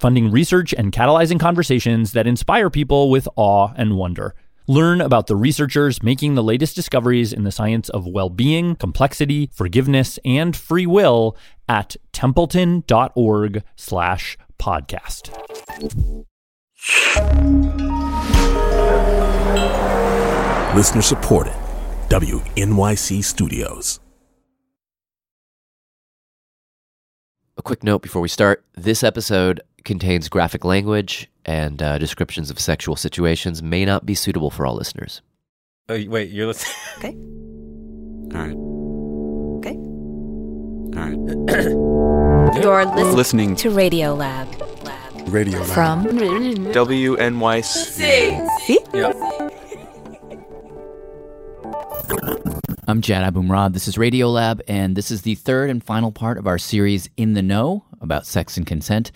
funding research and catalyzing conversations that inspire people with awe and wonder. Learn about the researchers making the latest discoveries in the science of well being, complexity, forgiveness, and free will at templeton.org slash podcast. Listener supported. WNYC Studios. A quick note before we start this episode contains graphic language and uh, descriptions of sexual situations may not be suitable for all listeners. Oh, wait, you're listening. Okay. All right. Okay. All right. You're listening, Listening to Radio Lab. Radio Lab. From WNYC. See? Yeah. I'm Jad Abumrad. This is Radiolab, and this is the third and final part of our series In the Know about sex and consent.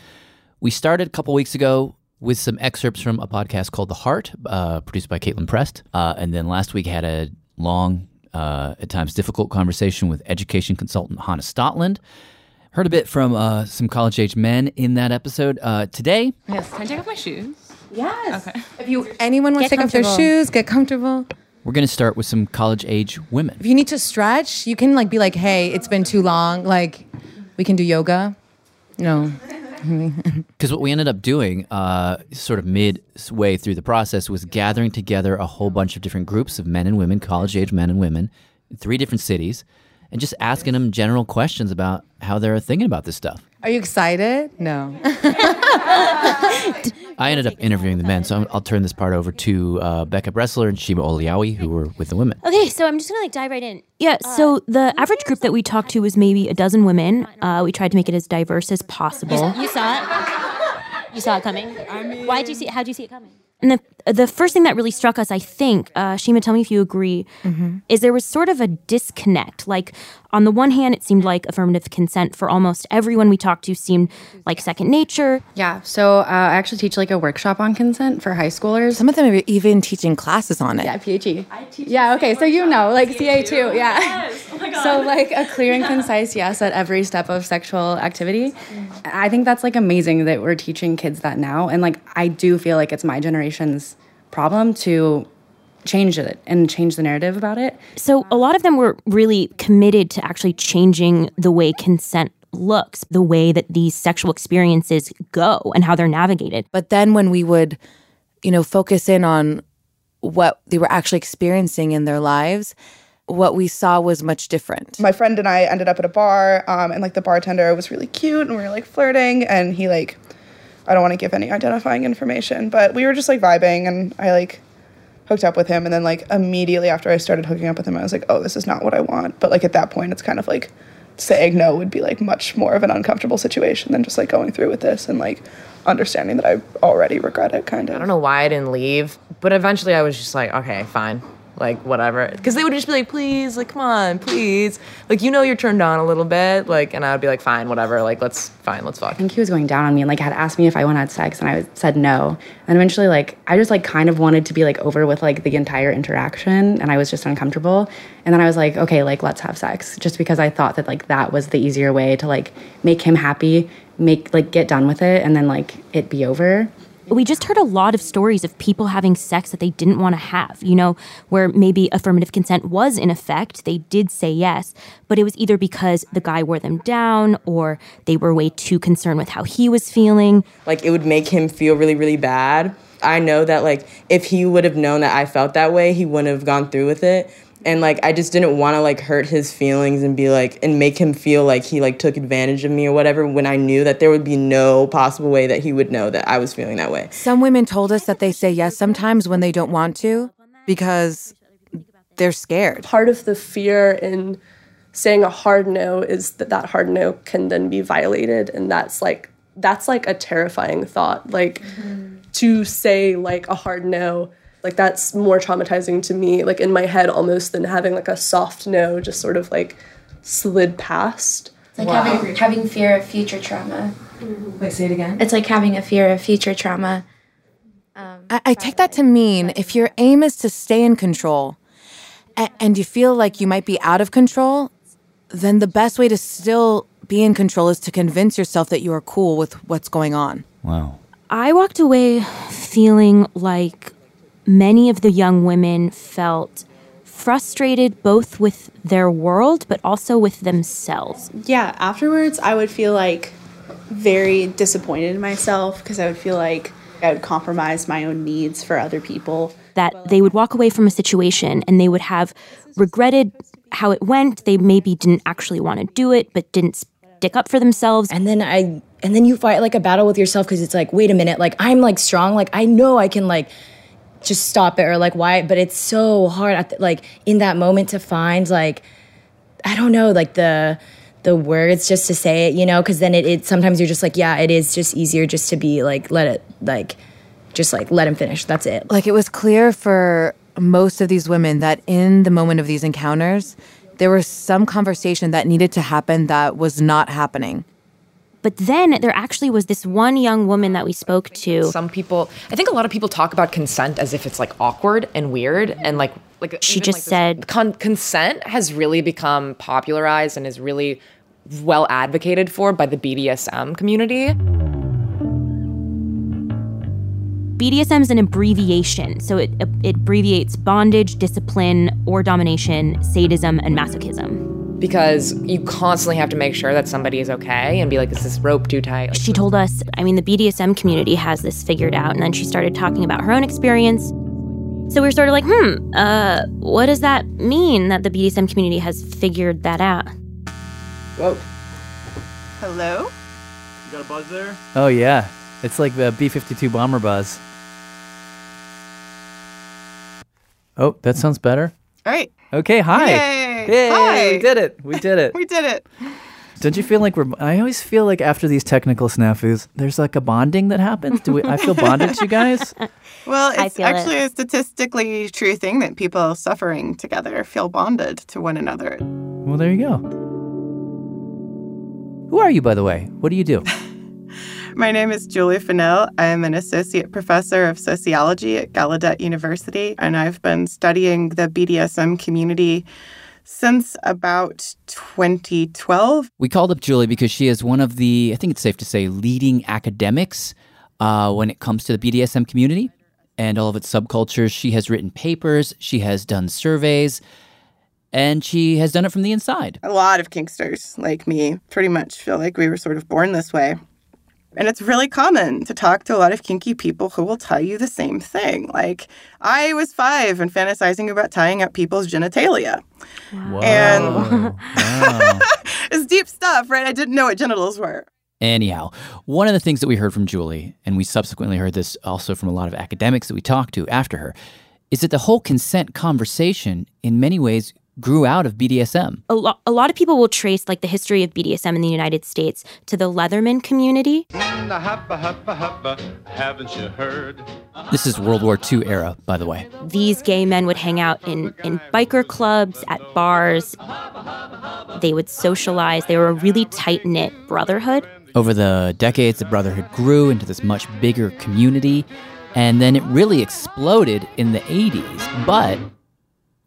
We started a couple weeks ago with some excerpts from a podcast called The Heart, uh, produced by Caitlin Prest. Uh, and then last week had a long, uh, at times difficult conversation with education consultant Hannah Stotland. Heard a bit from uh, some college age men in that episode. Uh, today, Yes. Can I take off my shoes? Yes. Okay. If you anyone wants Get to take off their shoes, get comfortable. we're going to start with some college age women. If you need to stretch, you can like be like, "Hey, it's been too long. Like, we can do yoga." No. Because what we ended up doing, uh, sort of midway through the process, was gathering together a whole bunch of different groups of men and women, college age men and women, in three different cities, and just asking them general questions about how they're thinking about this stuff. Are you excited? No. I ended up interviewing the men, so I'll, I'll turn this part over to uh, Becca Bressler and Shima Oliaee, who were with the women. Okay, so I'm just gonna like dive right in. Yeah, so the average group that we talked to was maybe a dozen women. Uh, we tried to make it as diverse as possible. You saw it. You saw it coming. Why did you see? How did you see it coming? And the the first thing that really struck us, I think, uh, Shima, tell me if you agree, is there was sort of a disconnect. Like on the one hand, it seemed like affirmative consent for almost everyone we talked to seemed like second nature. Yeah. So uh, I actually teach like a workshop on consent for high schoolers. Some of them are even teaching classes on it. Yeah, PhD. I teach. Yeah. Okay. So you know, like CA two. Yeah. Yes. Oh my God. So like a clear and concise yes at every step of sexual activity. I think that's like amazing that we're teaching kids that now, and like I do feel like it's my generation's problem to change it and change the narrative about it. So a lot of them were really committed to actually changing the way consent looks, the way that these sexual experiences go and how they're navigated. But then when we would, you know, focus in on what they were actually experiencing in their lives, what we saw was much different. my friend and I ended up at a bar, um, and like the bartender was really cute, and we were like flirting, and he like, I don't want to give any identifying information, but we were just like vibing, and I like hooked up with him, and then like immediately after I started hooking up with him, I was like, oh, this is not what I want. But like at that point, it's kind of like saying no would be like much more of an uncomfortable situation than just like going through with this and like understanding that I already regret it, kind of. I don't know why I didn't leave, but eventually I was just like, okay, fine. Like, whatever. Because they would just be like, please, like, come on, please. Like, you know, you're turned on a little bit. Like, and I would be like, fine, whatever. Like, let's, fine, let's fuck. I think he was going down on me and like had asked me if I wanted sex and I said no. And eventually like I just like kind of wanted to be like over with like the entire interaction and I was just uncomfortable. And then I was like, okay, like let's have sex. Just because I thought that like that was the easier way to like make him happy, make like get done with it and then like it be over. We just heard a lot of stories of people having sex that they didn't want to have, you know, where maybe affirmative consent was in effect. They did say yes, but it was either because the guy wore them down or they were way too concerned with how he was feeling. Like, it would make him feel really, really bad. I know that, like, if he would have known that I felt that way, he wouldn't have gone through with it. And like I just didn't want to like hurt his feelings and be like and make him feel like he like took advantage of me or whatever when I knew that there would be no possible way that he would know that I was feeling that way. Some women told us that they say yes sometimes when they don't want to because they're scared. Part of the fear in saying a hard no is that that hard no can then be violated, and that's like That's like a terrifying thought. Like to say like a hard no, like that's more traumatizing to me, like in my head almost than having like a soft no just sort of like slid past. It's like having having fear of future trauma. Mm-hmm. Wait, say it again. It's like having a fear of future trauma. I, I take that to mean if your aim is to stay in control a- and you feel like you might be out of control, then the best way to still be in control is to convince yourself that you are cool with what's going on. Wow. I walked away feeling like many of the young women felt frustrated both with their world but also with themselves. Yeah, afterwards, I would feel like very disappointed in myself because I would feel like I would compromise my own needs for other people. That they would walk away from a situation and they would have regretted how it went. They maybe didn't actually want to do it, but didn't stick up for themselves. And then I and then you fight like a battle with yourself because it's like, wait a minute, like I'm like strong, like I know I can like just stop it or like why, but it's so hard like in that moment to find like I don't know, like the the words just to say it, you know, because then it, it sometimes you're just like, yeah, it is just easier just to be like, let it like just like let him finish. That's it. Like it was clear for most of these women that in the moment of these encounters, there was some conversation that needed to happen that was not happening. But then there actually was this one young woman that we spoke to. Some people, I think a lot of people talk about consent as if it's like awkward and weird and like like she just like said con- consent has really become popularized and is really well advocated for by the BDSM community. BDSM is an abbreviation, so it, it abbreviates bondage, discipline, or domination, sadism, and masochism. Because you constantly have to make sure that somebody is okay and be like, is this rope too tight? Like, she told us, I mean, the BDSM community has this figured out, and then she started talking about her own experience. So we were sort of like, hmm, uh, what does that mean that the BDSM community has figured that out? Whoa. Hello? You got a buzz there? Oh yeah, it's like the B-52 bomber buzz. Oh, that sounds better. All right. Okay, hi. Yay. Yay, Hi. we did it. We did it. we did it. Don't you feel like we're? I always feel like after these technical snafus, there's like a bonding that happens. Do we? I feel bonded to you guys. Well, I it's feel it. actually a statistically true thing that people suffering together feel bonded to one another. Well, there you go. Who are you, by the way? What do you do? My name is Julie Fennell. I'm an associate professor of sociology at Gallaudet University, and I've been studying the BDSM community since about 2012. We called up Julie because she is one of the, I think it's safe to say, leading academics uh, when it comes to the BDSM community and all of its subcultures. She has written papers, she has done surveys, and she has done it from the inside. A lot of kinksters like me pretty much feel like we were sort of born this way. And it's really common to talk to a lot of kinky people who will tell you the same thing. Like, I was five and fantasizing about tying up people's genitalia. And it's deep stuff, right? I didn't know what genitals were. Anyhow, one of the things that we heard from Julie, and we subsequently heard this also from a lot of academics that we talked to after her, is that the whole consent conversation in many ways grew out of BDSM. A, lo- a lot of people will trace like the history of BDSM in the United States to the Leatherman community. Haven't you heard? This is World War II era, by the way. These gay men would hang out in, in biker clubs, at bars. They would socialize. They were a really tight knit brotherhood. Over the decades, the Brotherhood grew into this much bigger community, and then it really exploded in the 80s. But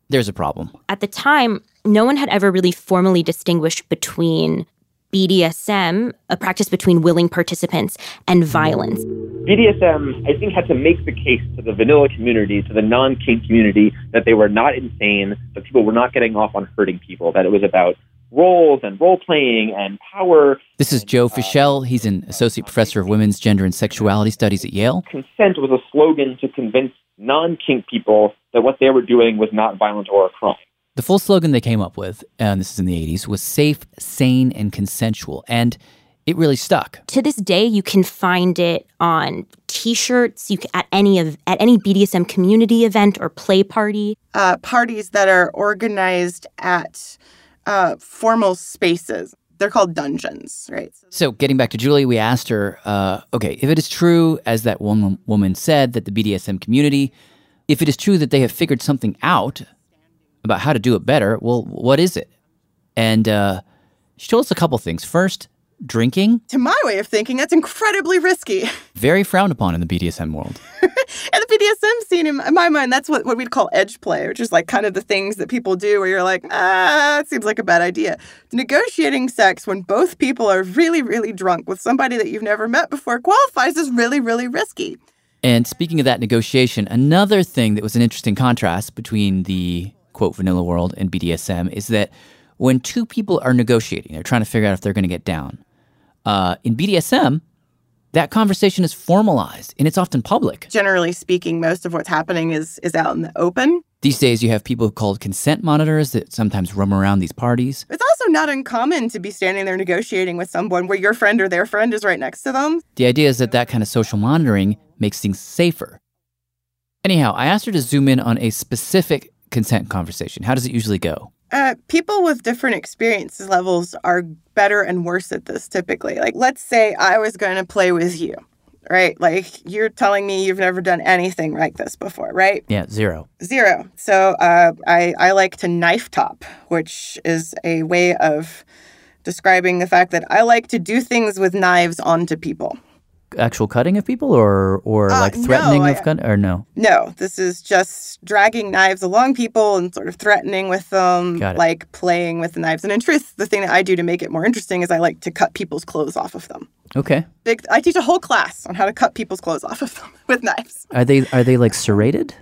there's a problem. At the time, no one had ever really formally distinguished between BDSM, a practice between willing participants, and violence. BDSM, I think, had to make the case to the vanilla community, to the non kink community, that they were not insane, that people were not getting off on hurting people, that it was about roles and role playing and power. This is Joe uh, Fischel. He's an associate professor of women's gender and sexuality studies at Yale. Consent was a slogan to convince non kink people that what they were doing was not violent or a crime. The full slogan they came up with, and this is in the 80s, was safe, sane, and consensual. And it really stuck. To this day, you can find it on T-shirts. You can, at any of at any BDSM community event or play party. Uh, parties that are organized at uh, formal spaces. They're called dungeons, right? So, getting back to Julie, we asked her, uh, okay, if it is true, as that one woman said, that the BDSM community, if it is true that they have figured something out about how to do it better, well, what is it? And uh, she told us a couple things. First, drinking, To my way of thinking, that's incredibly risky. very frowned upon in the BDSM world. and the BDSM scene, in my mind, that's what, what we'd call edge play, which is like kind of the things that people do where you're like, ah, it seems like a bad idea. Negotiating sex when both people are really, really drunk with somebody that you've never met before qualifies as really, really risky. And speaking of that negotiation, another thing that was an interesting contrast between the quote vanilla world and BDSM is that when two people are negotiating, they're trying to figure out if they're going to get down. Uh, in BDSM, that conversation is formalized and it's often public. Generally speaking, most of what's happening is is out in the open. These days, you have people called consent monitors that sometimes roam around these parties. It's also not uncommon to be standing there negotiating with someone where your friend or their friend is right next to them. The idea is that that kind of social monitoring makes things safer. Anyhow, I asked her to zoom in on a specific consent conversation. How does it usually go? Uh, people with different experiences levels are better and worse at this typically. Like, let's say I was going to play with you, right? Like, you're telling me you've never done anything like this before, right? Yeah, zero. Zero. So uh, I, I like to knife top, which is a way of describing the fact that I like to do things with knives onto people. Actual cutting of people or or Uh, like threatening no, of cut or no? No, this is just dragging knives along people and sort of threatening with them, like playing with the knives. And in truth, the thing that I do to make it more interesting is I like to cut people's clothes off of them. Okay. Big, I teach a whole class on how to cut people's clothes off of them with knives. Are they are they like serrated?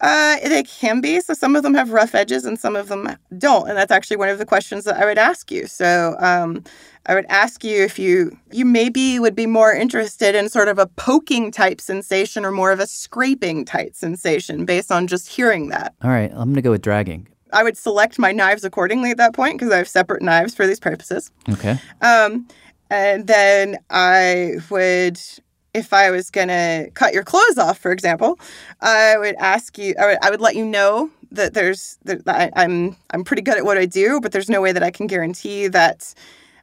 Uh, they can be. So some of them have rough edges and some of them don't. And that's actually one of the questions that I would ask you. So um, I would ask you if you you maybe would be more interested in sort of a poking type sensation or more of a scraping type sensation based on just hearing that. All right, I'm gonna go with dragging. I would select my knives accordingly at that point because I have separate knives for these purposes. Okay. Um, and then I would, if I was gonna cut your clothes off, for example, I would ask you. I would, I would let you know that there's that I, I'm I'm pretty good at what I do, but there's no way that I can guarantee that.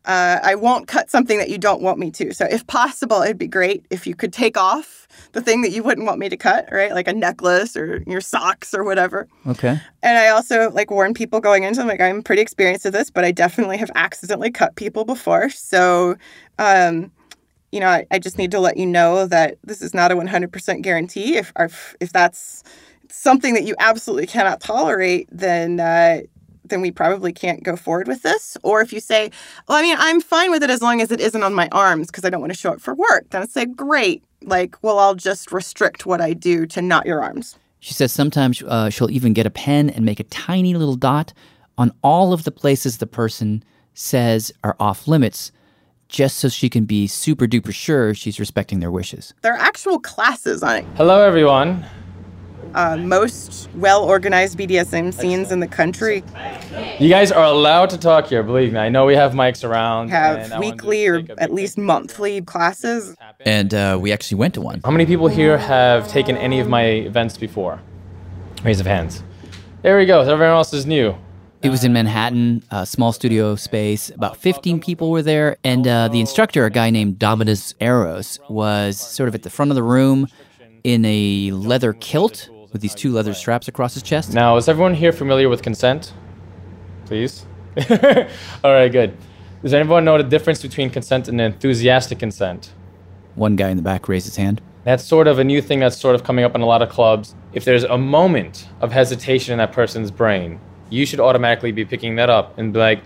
Uh, I won't cut something that you don't want me to. So, if possible, it'd be great if you could take off the thing that you wouldn't want me to cut, right? Like a necklace or your socks or whatever. Okay. And I also like warn people going into them, like I'm pretty experienced at this, but I definitely have accidentally cut people before. So, um, you know, I, I just need to let you know that this is not a 100% guarantee. If if, if that's something that you absolutely cannot tolerate, then uh, then we probably can't go forward with this. Or if you say, well, I mean, I'm fine with it as long as it isn't on my arms because I don't want to show up for work, then I say, great. Like, well, I'll just restrict what I do to not your arms. She says sometimes uh, she'll even get a pen and make a tiny little dot on all of the places the person says are off limits, just so she can be super duper sure she's respecting their wishes. There are actual classes on it. Hello, everyone. Uh, most well organized BDSM scenes in the country You guys are allowed to talk here, believe me. I know we have mics around. have I weekly or at least monthly classes. And uh, we actually went to one. How many people here have taken any of my events before? Raise of hands. There we go. Everyone else is new. It was in Manhattan, a small studio space. About 15 people were there. And uh, the instructor, a guy named Dominus Eros, was sort of at the front of the room in a leather kilt with these two leather straps across his chest. Now, is everyone here familiar with consent? Please. All right, good. Does anyone know the difference between consent and enthusiastic consent? One guy in the back raised his hand. That's sort of a new thing that's sort of coming up in a lot of clubs. If there's a moment of hesitation in that person's brain, you should automatically be picking that up and be like,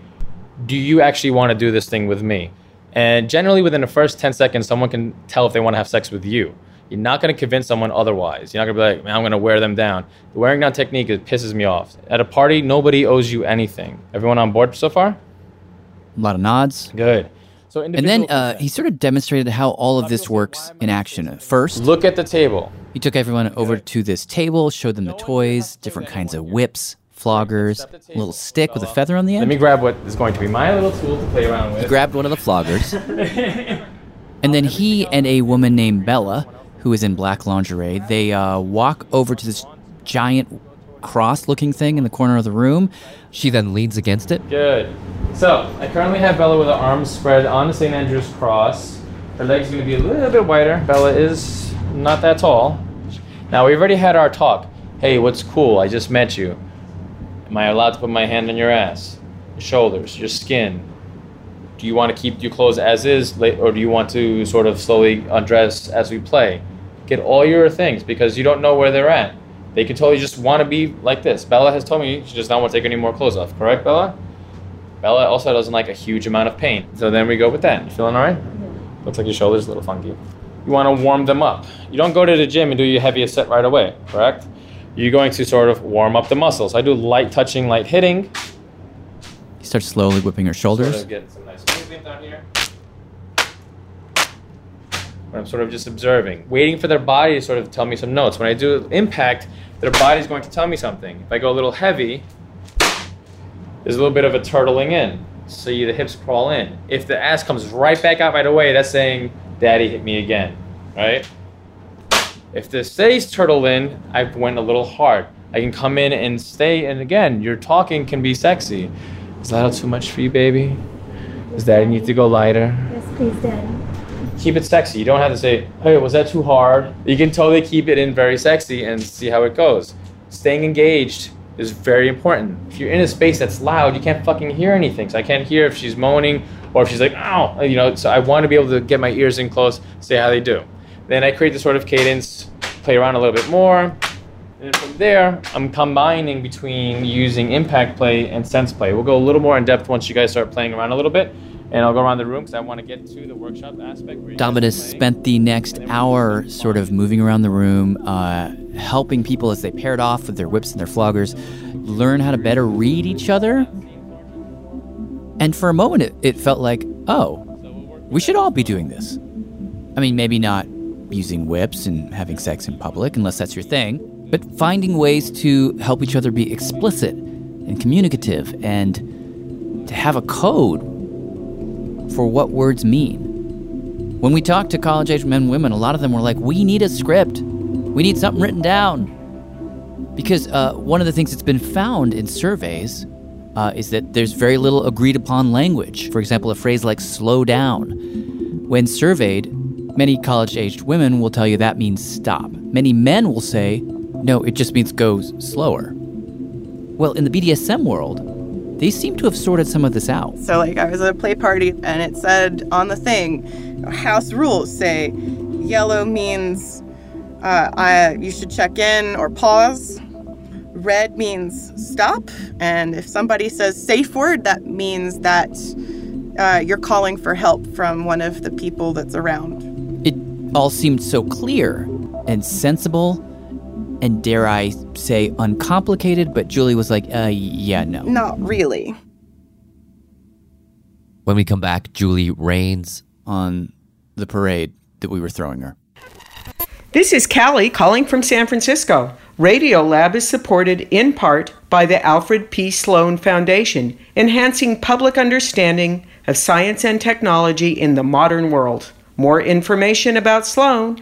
do you actually want to do this thing with me? And generally, within the first 10 seconds, someone can tell if they want to have sex with you. You're not going to convince someone otherwise. You're not going to be like, man, I'm going to wear them down. The wearing down technique it pisses me off. At a party, nobody owes you anything. Everyone on board so far? A lot of nods. Good. So And then uh, he sort of demonstrated how all of this works in action. First, look at the table. He took everyone over to this table, showed them the toys, different kinds of whips, floggers, a little stick with a feather on the end. Let me grab what is going to be my little tool to play around with. He grabbed one of the floggers. and then he and a woman named Bella, who is in black lingerie, they uh, walk over to this giant cross looking thing in the corner of the room. She then leans against it. Good. So, I currently have Bella with her arms spread on the St. Andrew's cross. Her legs are going to be a little bit wider. Bella is not that tall. Now, we've already had our talk. Hey, what's cool? I just met you. Am I allowed to put my hand on your ass, your shoulders, your skin? Do you want to keep your clothes as is, or do you want to sort of slowly undress as we play? Get all your things because you don't know where they're at. They could totally just want to be like this. Bella has told me she does not want to take any more clothes off. Correct, Bella? Bella also doesn't like a huge amount of pain. So then we go with that. You feeling all right? Looks like your shoulder's a little funky. You want to warm them up. You don't go to the gym and do your heaviest set right away, correct? You're going to sort of warm up the muscles. I do light touching, light hitting. He starts slowly whipping her shoulders. Sort of get some nice movement down here. I'm sort of just observing, waiting for their body to sort of tell me some notes. When I do impact, their body's going to tell me something. If I go a little heavy, there's a little bit of a turtling in. So the hips crawl in. If the ass comes right back out right away, that's saying, Daddy hit me again, right? If this stays turtle in, I went a little hard. I can come in and stay, and again, your talking can be sexy. Is that too much for you, baby? Does Daddy need to go lighter? Yes, please, Daddy. Keep it sexy. You don't have to say, hey, was that too hard? You can totally keep it in very sexy and see how it goes. Staying engaged is very important. If you're in a space that's loud, you can't fucking hear anything. So I can't hear if she's moaning or if she's like, ow, you know. So I want to be able to get my ears in close, say how they do. Then I create the sort of cadence, play around a little bit more. And from there, I'm combining between using impact play and sense play. We'll go a little more in depth once you guys start playing around a little bit. And I'll go around the room because I want to get to the workshop aspect. Dominus spent the next hour sort of moving around the room, uh, helping people as they paired off with their whips and their floggers learn how to better read each other. And for a moment, it, it felt like, oh, we should all be doing this. I mean, maybe not using whips and having sex in public, unless that's your thing, but finding ways to help each other be explicit and communicative and to have a code for what words mean. When we talked to college age men and women, a lot of them were like, we need a script. We need something written down. Because uh, one of the things that's been found in surveys uh, is that there's very little agreed upon language. For example, a phrase like slow down. When surveyed, many college aged women will tell you that means stop. Many men will say, no, it just means go slower. Well, in the BDSM world, they seem to have sorted some of this out. So, like, I was at a play party and it said on the thing, house rules say yellow means uh, I, you should check in or pause. Red means stop. And if somebody says safe word, that means that uh, you're calling for help from one of the people that's around. It all seemed so clear and sensible and dare I say uncomplicated, but Julie was like, uh, yeah, no. Not really. When we come back, Julie rains on the parade that we were throwing her. This is Callie calling from San Francisco. Radiolab is supported in part by the Alfred P. Sloan Foundation, enhancing public understanding of science and technology in the modern world. More information about Sloan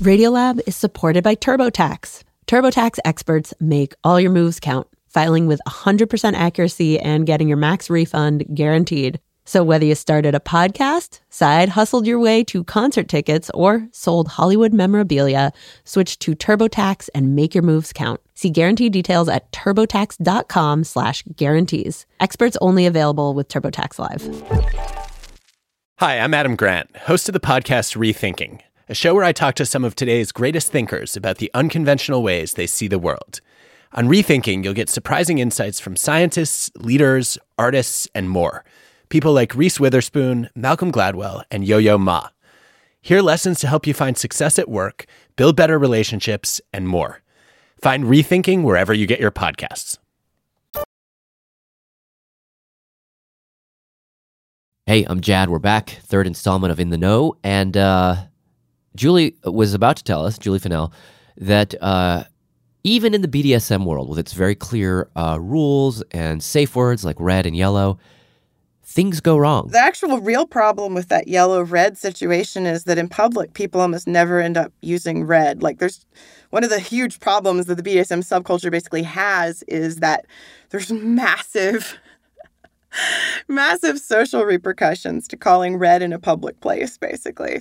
Radiolab is supported by TurboTax. TurboTax experts make all your moves count, filing with 100% accuracy and getting your max refund guaranteed. So whether you started a podcast, side hustled your way to concert tickets, or sold Hollywood memorabilia, switch to TurboTax and make your moves count. See guarantee details at turbotax.com slash guarantees. Experts only available with TurboTax Live. Hi, I'm Adam Grant, host of the podcast Rethinking, a show where I talk to some of today's greatest thinkers about the unconventional ways they see the world. On Rethinking, you'll get surprising insights from scientists, leaders, artists, and more. People like Reese Witherspoon, Malcolm Gladwell, and Yo Yo Ma. Hear lessons to help you find success at work, build better relationships, and more. Find Rethinking wherever you get your podcasts. Hey, I'm Jad. We're back. Third installment of In the Know. And uh, Julie was about to tell us, Julie Fennell, that uh, even in the BDSM world, with its very clear uh, rules and safe words like red and yellow, things go wrong. The actual real problem with that yellow red situation is that in public, people almost never end up using red. Like, there's one of the huge problems that the BDSM subculture basically has is that there's massive, massive social repercussions to calling red in a public place, basically.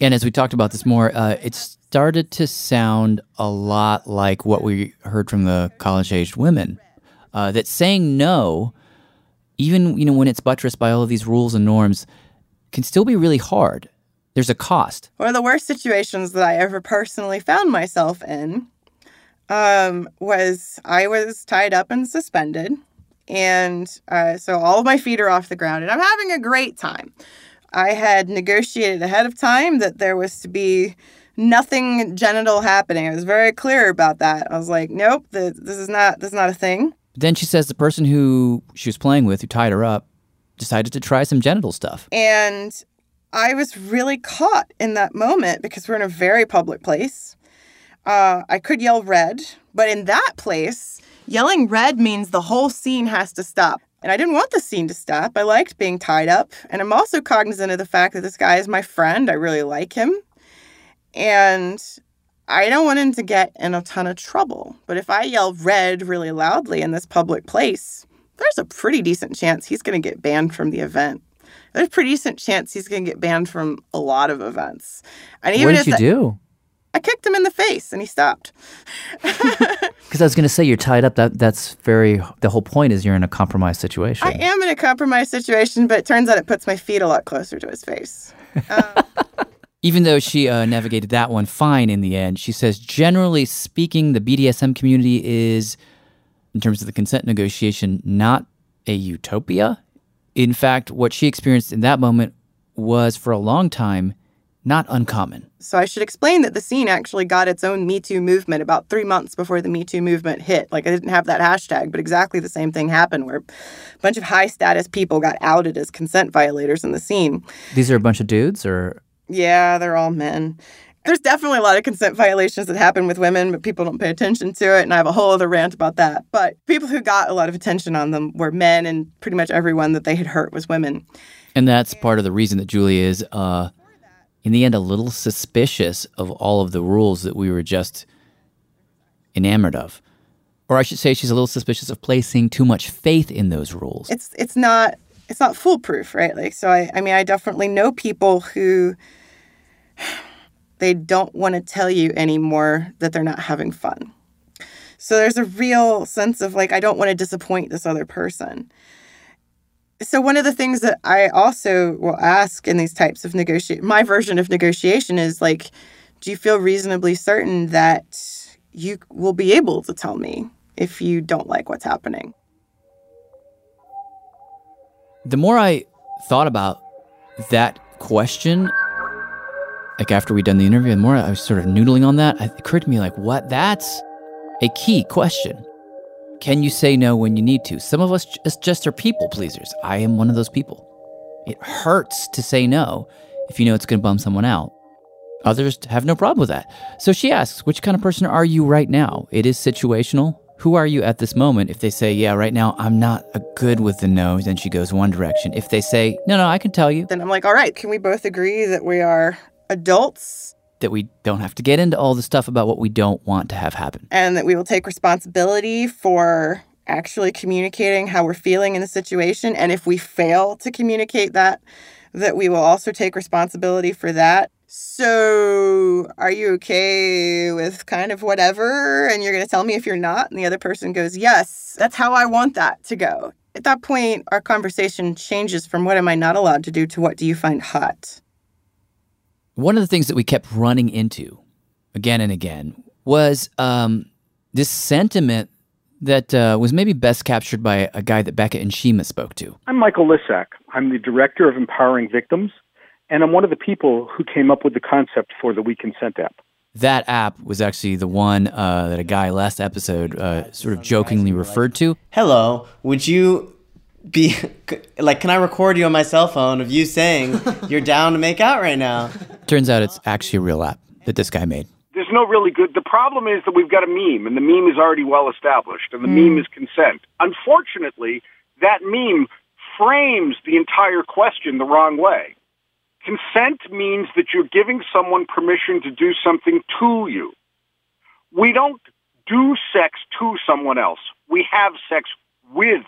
And as we talked about this more, uh, it started to sound a lot like what we heard from the college aged women uh, that saying no, even you know when it's buttressed by all of these rules and norms, can still be really hard. There's a cost. One of the worst situations that I ever personally found myself in um, was I was tied up and suspended. And uh, so all of my feet are off the ground, and I'm having a great time. I had negotiated ahead of time that there was to be nothing genital happening. I was very clear about that. I was like, nope, the, this is not this is not a thing. Then she says the person who she was playing with, who tied her up, decided to try some genital stuff. And I was really caught in that moment because we're in a very public place. Uh, I could yell red, but in that place, yelling red means the whole scene has to stop. And I didn't want the scene to stop. I liked being tied up. And I'm also cognizant of the fact that this guy is my friend. I really like him. And I don't want him to get in a ton of trouble. But if I yell red really loudly in this public place, there's a pretty decent chance he's going to get banned from the event. There's a pretty decent chance he's going to get banned from a lot of events. And even what did if you do? I kicked him in the face and he stopped. Because I was going to say you're tied up. That that's very. The whole point is you're in a compromised situation. I am in a compromised situation, but it turns out it puts my feet a lot closer to his face. Even though she uh, navigated that one fine in the end, she says generally speaking, the BDSM community is, in terms of the consent negotiation, not a utopia. In fact, what she experienced in that moment was, for a long time, not uncommon. So I should explain that the scene actually got its own Me Too movement about three months before the Me Too movement hit. Like I didn't have that hashtag, but exactly the same thing happened where a bunch of high status people got outed as consent violators in the scene. These are a bunch of dudes, or Yeah, they're all men. There's definitely a lot of consent violations that happen with women, but people don't pay attention to it. And I have a whole other rant about that. But people who got a lot of attention on them were men, and pretty much everyone that they had hurt was women. and that's part of the reason that Julie is, uh, in the end, a little suspicious of all of the rules that we were just enamored of. Or I should say, she's a little suspicious of placing too much faith in those rules. it's it's not it's not foolproof, right? Like so I I mean I definitely know people who they don't want to tell you anymore that they're not having fun. So there's a real sense of like I don't want to disappoint this other person. So one of the things that I also will ask in these types of negotiate my version of negotiation is like do you feel reasonably certain that you will be able to tell me if you don't like what's happening? The more I thought about that question, like after we'd done the interview, the more I was sort of noodling on that, it occurred to me like, what? That's a key question. Can you say no when you need to? Some of us just, are people pleasers. I am one of those people. It hurts to say no if you know it's going to bum someone out. Others have no problem with that. So she asks, which kind of person are you right now? It is situational. Who are you at this moment? If they say, yeah, right now I'm not good with the no, then she goes one direction. If they say, no, no, I can tell you then I'm like, all right, can we both agree that we are adults that we don't have to get into all the stuff about what we don't want to have happen. and that we will take responsibility for actually communicating how we're feeling in the situation? And if we fail to communicate that, that we will also take responsibility for that. So, are you okay with kind of whatever? And you're going to tell me if you're not? And the other person goes, Yes, that's how I want that to go. At that point, our conversation changes from what am I not allowed to do to what do you find hot? One of the things that we kept running into again and again was um, this sentiment that uh, was maybe best captured by a guy that Becca and Shima spoke to. I'm Michael Lissack. I'm the director of Empowering Victims, and I'm one of the people who came up with the concept for the We Consent app. That app was actually the one uh, that a guy last episode uh, sort of jokingly referred to. Hello, would you be like, can I record you on my cell phone of you saying you're down to make out right now? Turns out it's actually a real app that this guy made. There's no really good. The problem is that we've got a meme, and the meme is already well established, and the mm. meme is consent. Unfortunately, that meme frames the entire question the wrong way. Consent means that you're giving someone permission to do something to you. We don't do sex to someone else. We have sex with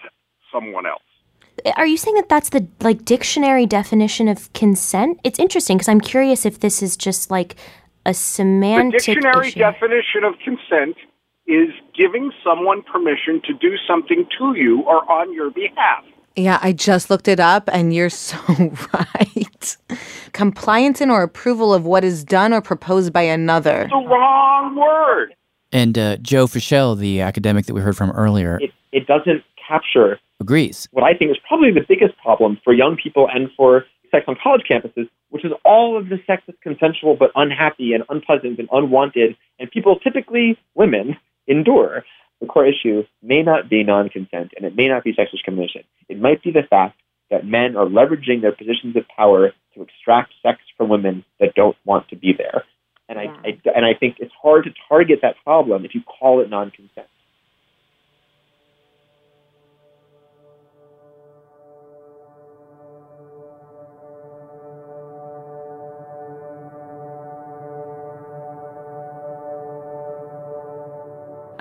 someone else. Are you saying that that's the like dictionary definition of consent? It's interesting because I'm curious if this is just like a semantic. The dictionary issue. definition of consent is giving someone permission to do something to you or on your behalf. Yeah, I just looked it up and you're so right. Compliance in or approval of what is done or proposed by another. The wrong word. And uh, Joe Fischel, the academic that we heard from earlier, It, it doesn't capture agrees. what I think is probably the biggest problem for young people and for sex on college campuses, which is all of the sex is consensual but unhappy and unpleasant and unwanted, and people, typically women, endure. The core issue may not be non consent and it may not be sex discrimination. It might be the fact that men are leveraging their positions of power to extract sex from women that don't want to be there. And I, I and I think it's hard to target that problem if you call it non consent.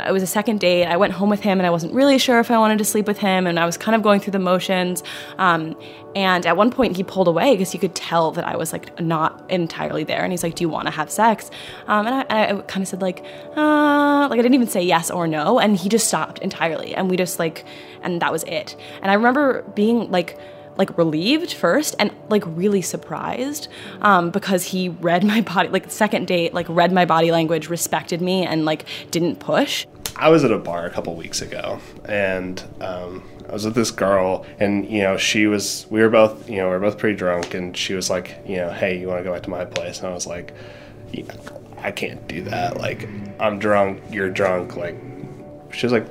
It was a second date. I went home with him and I wasn't really sure if I wanted to sleep with him. And I was kind of going through the motions. Um, and at one point, he pulled away because you could tell that I was like not entirely there. And he's like, Do you want to have sex? Um, and I, I kind of said, like, uh, like I didn't even say yes or no. And he just stopped entirely. And we just like, and that was it. And I remember being like, like relieved first and like really surprised um, because he read my body like second date like read my body language respected me and like didn't push I was at a bar a couple weeks ago, and um, I was with this girl, and you know, she was. We were both, you know, we were both pretty drunk, and she was like, you know, hey, you want to go back to my place? And I was like, "Yeah, I can't do that. Like, I'm drunk, you're drunk. Like, she was like,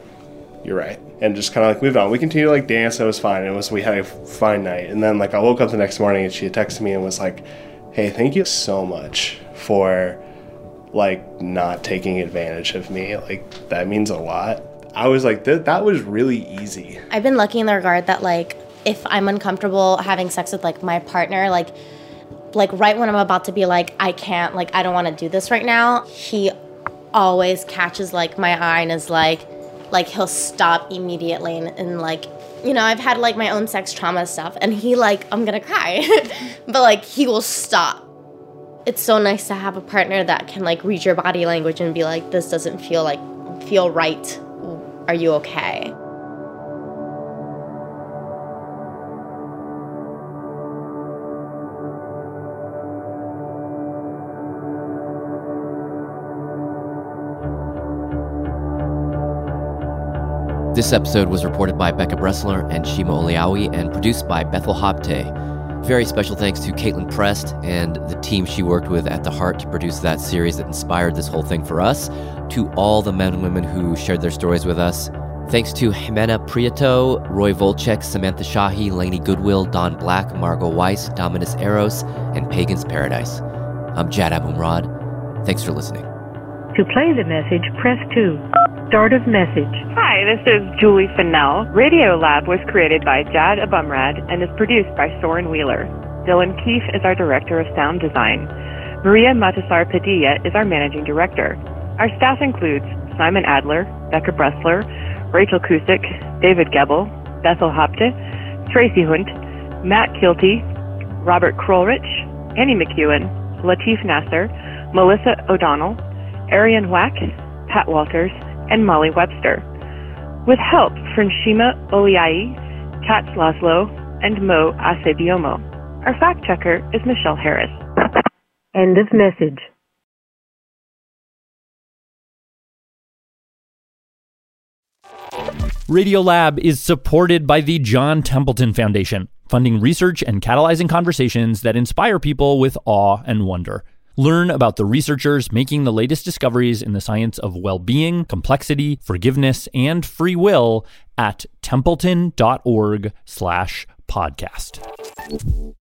you're right, and just kind of like moved on. We continued to like dance. It was fine. It was we had a fine night, and then like I woke up the next morning, and she had texted me and was like, hey, thank you so much for like not taking advantage of me. Like that means a lot. I was like, that that was really easy. I've been lucky in the regard that like if I'm uncomfortable having sex with like my partner, like like right when I'm about to be like I can't, like I don't want to do this right now, he always catches like my eye and is like like he'll stop immediately and, and like you know, I've had like my own sex trauma stuff and he like I'm to cry. but like he will stop. It's so nice to have a partner that can like read your body language and be like this doesn't feel like feel right. Are you okay? This episode was reported by Becca Bressler and Shima Oliaee and produced by Bethel Habte. Very special thanks to Caitlin Prest and the team she worked with at The Heart to produce that series that inspired this whole thing for us. To all the men and women who shared their stories with us. Thanks to Jimena Prieto, Roy Volchek, Samantha Shahi, Lainey Goodwill, Don Black, Margot Weiss, Dominus Eros, and Pagan's Paradise. I'm Jad Abumrad. Thanks for listening. To play the message, press 2. Start of message. Hi, this is Julie Fennell. Radio Lab was created by Jad Abumrad and is produced by Soren Wheeler. Dylan Keefe is our Director of Sound Design. Maria Matasar Padilla is our Managing Director. Our staff includes Simon Adler, Becca Bressler, Rachel Cusick, David Gebel, Bethel Habte, Tracy Hunt, Matt Kilty, Robert Krulwich, Annie McEwen, Latif Nasser, Melissa O'Donnell, Arianne Wack, Pat Walters, and Molly Webster. With help from Shima Oliaee, Kat Laszlo, and Mo Acebiomo. Our fact checker is Michelle Harris. End of message. Radiolab is supported by the John Templeton Foundation, funding research and catalyzing conversations that inspire people with awe and wonder. Learn about the researchers making the latest discoveries in the science of well being, complexity, forgiveness, and free will at templeton.org slash podcast.